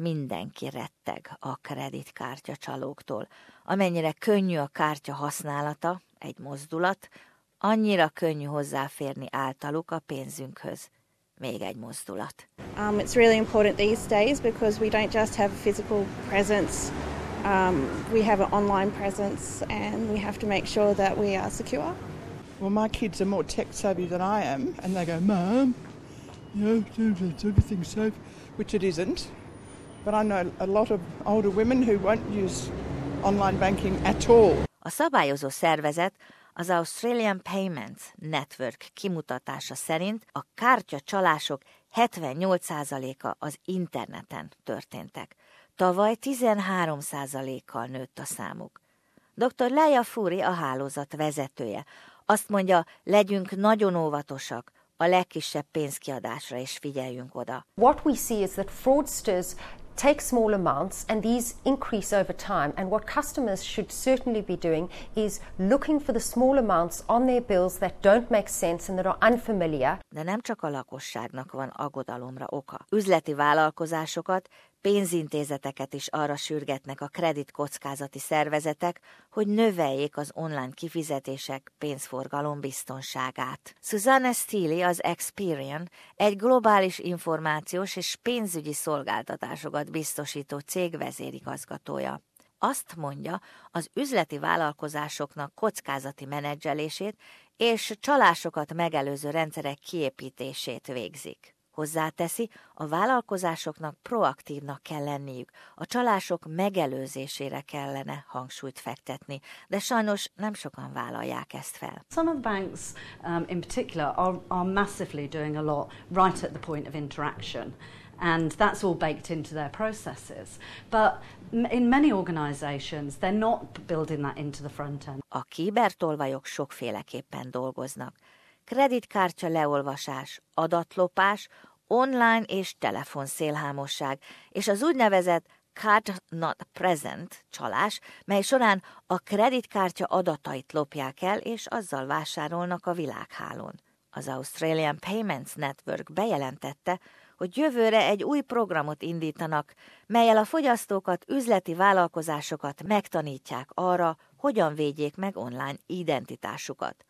Mindenki retteg a kreditkártya csalóktól. Amennyire könnyű a kártya használata, egy mozdulat, annyira könnyű hozzáférni általuk a pénzünkhöz. Még egy mozdulat. Um, it's really important these days because we don't just have a physical presence, um, we have an online presence and we have to make sure that we are secure. Well, my kids are more tech savvy than I am, and they go, Mum, you know, everything's safe, which it isn't. But I know a lot of older women who won't use online banking at all. A szabályozó szervezet az Australian Payments Network kimutatása szerint a kártya csalások 78%-a az interneten történtek. Tavaly 13%-kal nőtt a számuk. Dr. Leia Furi a hálózat vezetője. Azt mondja, legyünk nagyon óvatosak, a legkisebb pénzkiadásra is figyeljünk oda. What we see is that fraudsters take small amounts and these increase over time. And what customers should certainly be doing is looking for the small amounts on their bills that don't make sense and that are unfamiliar. De nem csak a lakosságnak van aggodalomra oka. Üzleti vállalkozásokat Pénzintézeteket is arra sürgetnek a kreditkockázati szervezetek, hogy növeljék az online kifizetések pénzforgalom biztonságát. Susanne Steele az Experian egy globális információs és pénzügyi szolgáltatásokat biztosító cég vezérigazgatója. Azt mondja, az üzleti vállalkozásoknak kockázati menedzselését és csalásokat megelőző rendszerek kiépítését végzik. Hozzáteszi, a vállalkozásoknak proaktívnak kell lenniük, a csalások megelőzésére kellene hangsúlyt fektetni, de sajnos nem sokan vállalják ezt fel. Some of banks um, in particular are, are massively doing a lot right at the point of interaction and that's all baked into their processes. But in many organizations they're not building that into the front end. A kibertolvajok sokféleképpen dolgoznak. Kreditkártya leolvasás, adatlopás, online és telefonszélhámosság, és az úgynevezett card not present csalás, mely során a kreditkártya adatait lopják el, és azzal vásárolnak a világhálón. Az Australian Payments Network bejelentette, hogy jövőre egy új programot indítanak, melyel a fogyasztókat, üzleti vállalkozásokat megtanítják arra, hogyan védjék meg online identitásukat.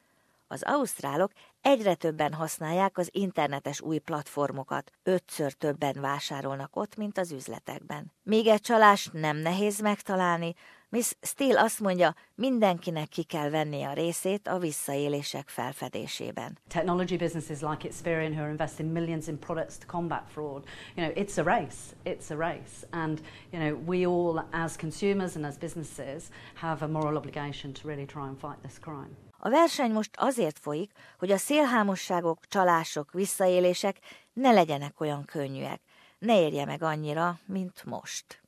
Az ausztrálok egyre többen használják az internetes új platformokat, ötször többen vásárolnak ott, mint az üzletekben. Még egy csalást nem nehéz megtalálni, Miss Steele azt mondja, mindenkinek ki kell venni a részét a visszaélések felfedésében. Technology businesses like Experian who are investing millions in products to combat fraud, you know, it's a race. It's a race. And, you know, we all as consumers and as businesses have a moral obligation to really try and fight this crime. A verseny most azért folyik, hogy a szélhámosságok, csalások, visszaélések ne legyenek olyan könnyűek, ne érje meg annyira, mint most.